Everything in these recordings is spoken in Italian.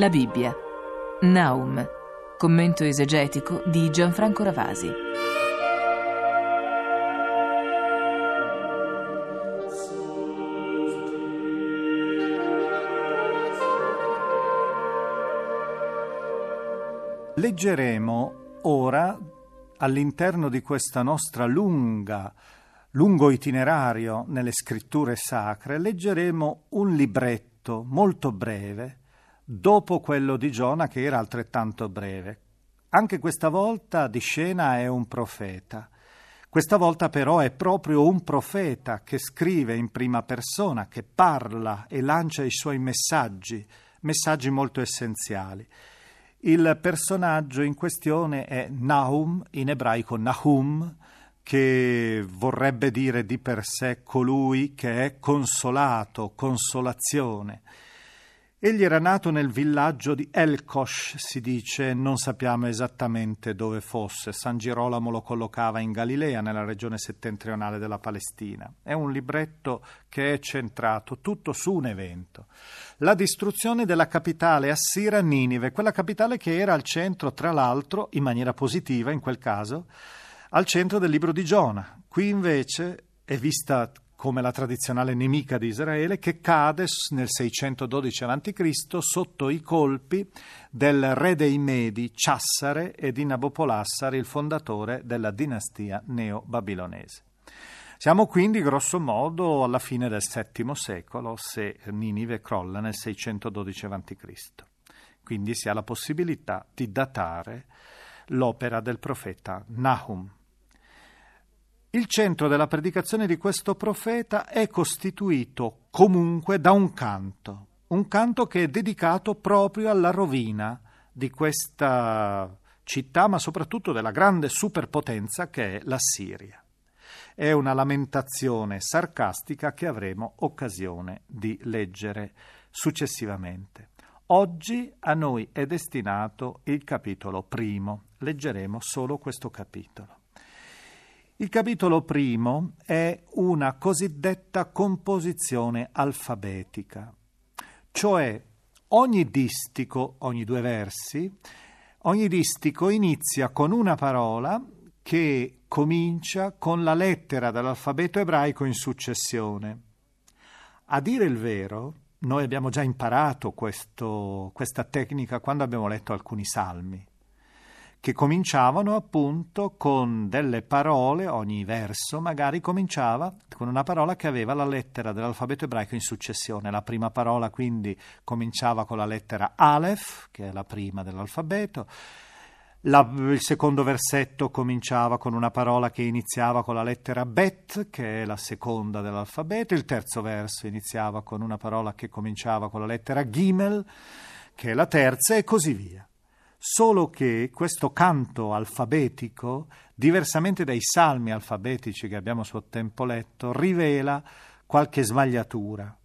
La Bibbia. Naum. Commento esegetico di Gianfranco Ravasi. Leggeremo ora all'interno di questa nostra lunga lungo itinerario nelle scritture sacre, leggeremo un libretto molto breve dopo quello di Giona che era altrettanto breve. Anche questa volta di scena è un profeta. Questa volta però è proprio un profeta che scrive in prima persona, che parla e lancia i suoi messaggi, messaggi molto essenziali. Il personaggio in questione è Nahum, in ebraico Nahum, che vorrebbe dire di per sé colui che è consolato, consolazione. Egli era nato nel villaggio di Elkosh, si dice, non sappiamo esattamente dove fosse. San Girolamo lo collocava in Galilea, nella regione settentrionale della Palestina. È un libretto che è centrato tutto su un evento. La distruzione della capitale assira Ninive, quella capitale che era al centro, tra l'altro, in maniera positiva in quel caso, al centro del libro di Giona. Qui invece è vista come la tradizionale nemica di Israele che cade nel 612 a.C. sotto i colpi del re dei Medi, Ciassare, e di Nabopolassare, il fondatore della dinastia neo-babilonese. Siamo quindi grosso modo alla fine del VII secolo, se Ninive crolla nel 612 a.C. Quindi si ha la possibilità di datare l'opera del profeta Nahum. Il centro della predicazione di questo profeta è costituito comunque da un canto, un canto che è dedicato proprio alla rovina di questa città, ma soprattutto della grande superpotenza che è la Siria. È una lamentazione sarcastica che avremo occasione di leggere successivamente. Oggi a noi è destinato il capitolo primo, leggeremo solo questo capitolo. Il capitolo primo è una cosiddetta composizione alfabetica, cioè ogni distico, ogni due versi, ogni distico inizia con una parola che comincia con la lettera dell'alfabeto ebraico in successione. A dire il vero, noi abbiamo già imparato questo, questa tecnica quando abbiamo letto alcuni salmi che cominciavano appunto con delle parole, ogni verso magari cominciava con una parola che aveva la lettera dell'alfabeto ebraico in successione. La prima parola quindi cominciava con la lettera Aleph, che è la prima dell'alfabeto. La, il secondo versetto cominciava con una parola che iniziava con la lettera Bet, che è la seconda dell'alfabeto. Il terzo verso iniziava con una parola che cominciava con la lettera Gimel, che è la terza, e così via solo che questo canto alfabetico, diversamente dai salmi alfabetici che abbiamo suo tempo letto, rivela qualche sbagliatura.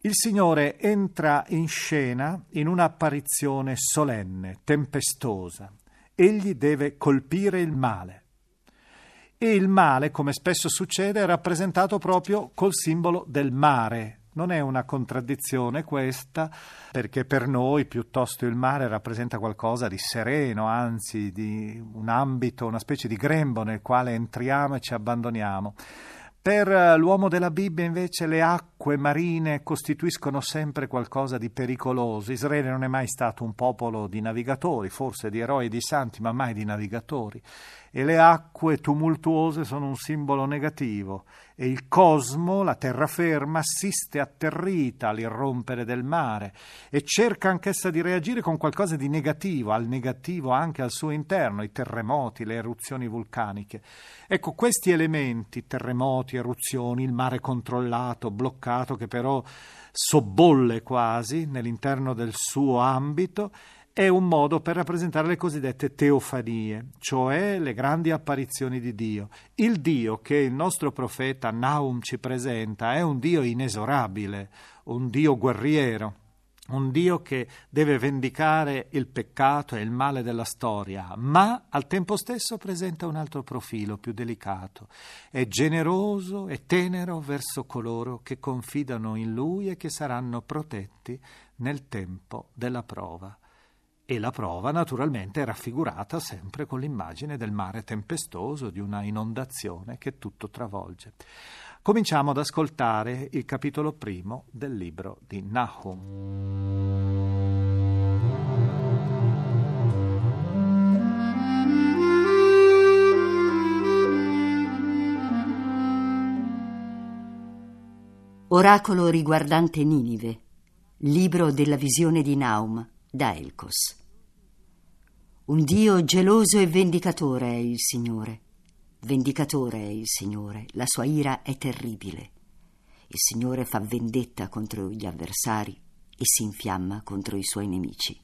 Il Signore entra in scena in un'apparizione solenne, tempestosa. Egli deve colpire il male. E il male, come spesso succede, è rappresentato proprio col simbolo del mare, non è una contraddizione questa, perché per noi piuttosto il mare rappresenta qualcosa di sereno, anzi di un ambito, una specie di grembo nel quale entriamo e ci abbandoniamo. Per eh, l'uomo della Bibbia invece le acque marine costituiscono sempre qualcosa di pericoloso. Israele non è mai stato un popolo di navigatori, forse di eroi e di santi, ma mai di navigatori. E le acque tumultuose sono un simbolo negativo e il cosmo, la terraferma, assiste atterrita all'irrompere del mare e cerca anch'essa di reagire con qualcosa di negativo, al negativo anche al suo interno, i terremoti, le eruzioni vulcaniche. Ecco, questi elementi, terremoti, eruzioni, il mare controllato, bloccato, che però sobbolle quasi nell'interno del suo ambito, è un modo per rappresentare le cosiddette teofanie, cioè le grandi apparizioni di Dio. Il Dio che il nostro profeta Naum ci presenta è un Dio inesorabile, un Dio guerriero, un Dio che deve vendicare il peccato e il male della storia, ma al tempo stesso presenta un altro profilo più delicato. È generoso e tenero verso coloro che confidano in Lui e che saranno protetti nel tempo della prova. E la prova naturalmente è raffigurata sempre con l'immagine del mare tempestoso, di una inondazione che tutto travolge. Cominciamo ad ascoltare il capitolo primo del libro di Nahum. Oracolo riguardante Ninive, libro della visione di Naum da Elcos. Un Dio geloso e vendicatore è il Signore Vendicatore è il Signore, la sua ira è terribile. Il Signore fa vendetta contro gli avversari e si infiamma contro i suoi nemici.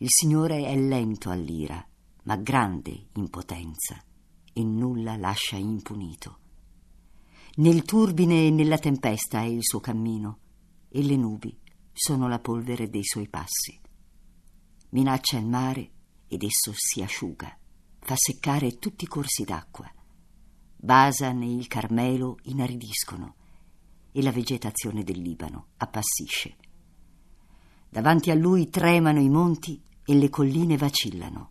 Il Signore è lento all'ira, ma grande in potenza, e nulla lascia impunito. Nel turbine e nella tempesta è il suo cammino, e le nubi sono la polvere dei suoi passi. Minaccia il mare ed esso si asciuga fa seccare tutti i corsi d'acqua. Basan e il Carmelo inaridiscono e la vegetazione del Libano appassisce. Davanti a lui tremano i monti e le colline vacillano.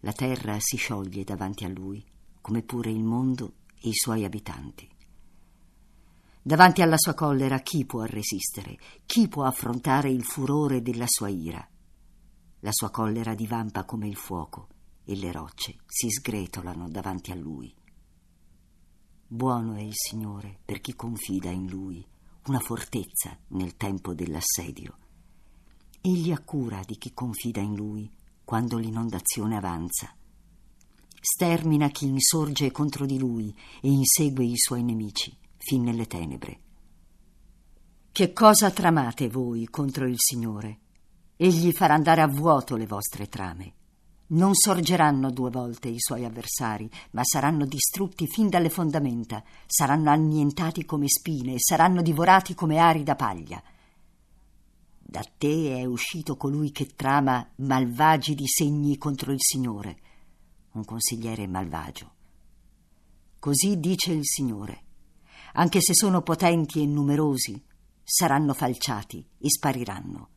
La terra si scioglie davanti a lui, come pure il mondo e i suoi abitanti. Davanti alla sua collera chi può resistere? Chi può affrontare il furore della sua ira? La sua collera divampa come il fuoco e le rocce si sgretolano davanti a lui. Buono è il Signore per chi confida in lui, una fortezza nel tempo dell'assedio. Egli ha cura di chi confida in lui quando l'inondazione avanza. Stermina chi insorge contro di lui e insegue i suoi nemici fin nelle tenebre. Che cosa tramate voi contro il Signore? Egli farà andare a vuoto le vostre trame. Non sorgeranno due volte i suoi avversari, ma saranno distrutti fin dalle fondamenta, saranno annientati come spine e saranno divorati come arida paglia. Da te è uscito colui che trama malvagi disegni contro il Signore, un consigliere malvagio. Così dice il Signore. Anche se sono potenti e numerosi, saranno falciati e spariranno.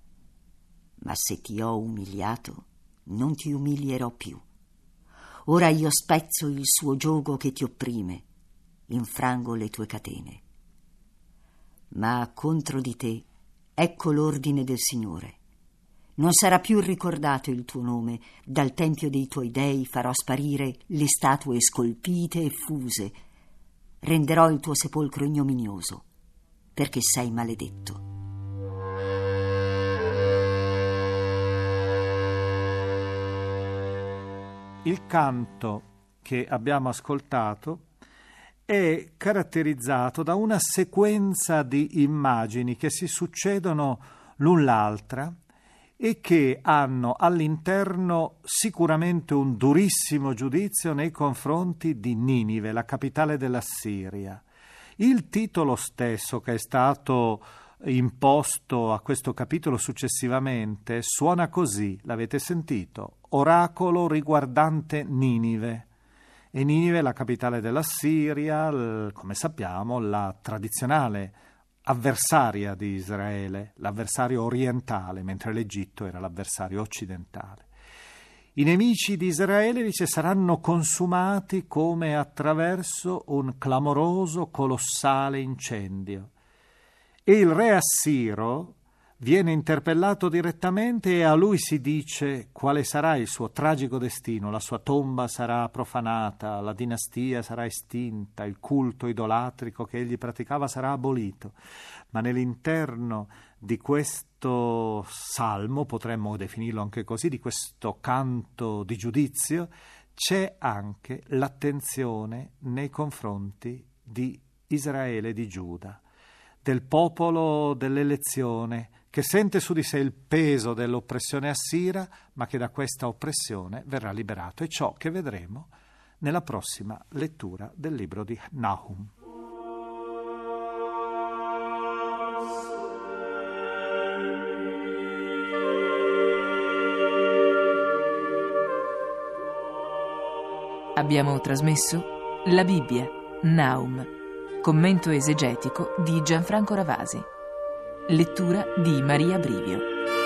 Ma se ti ho umiliato, non ti umilierò più. Ora io spezzo il suo giogo che ti opprime, infrango le tue catene. Ma contro di te ecco l'ordine del Signore. Non sarà più ricordato il tuo nome, dal tempio dei tuoi dei farò sparire le statue scolpite e fuse, renderò il tuo sepolcro ignominioso, perché sei maledetto. Il canto che abbiamo ascoltato è caratterizzato da una sequenza di immagini che si succedono l'un l'altra e che hanno all'interno sicuramente un durissimo giudizio nei confronti di Ninive, la capitale della Siria. Il titolo stesso che è stato imposto a questo capitolo successivamente suona così, l'avete sentito, oracolo riguardante Ninive. E Ninive la capitale della Siria, come sappiamo, la tradizionale avversaria di Israele, l'avversario orientale, mentre l'Egitto era l'avversario occidentale. I nemici di Israele, dice, saranno consumati come attraverso un clamoroso, colossale incendio e il re Assiro viene interpellato direttamente e a lui si dice quale sarà il suo tragico destino, la sua tomba sarà profanata, la dinastia sarà estinta, il culto idolatrico che egli praticava sarà abolito. Ma nell'interno di questo salmo, potremmo definirlo anche così, di questo canto di giudizio, c'è anche l'attenzione nei confronti di Israele e di Giuda del popolo dell'elezione, che sente su di sé il peso dell'oppressione assira, ma che da questa oppressione verrà liberato. È ciò che vedremo nella prossima lettura del libro di Nahum. Abbiamo trasmesso La Bibbia, Naum, commento esegetico di Gianfranco Ravasi. Lettura di Maria Brivio.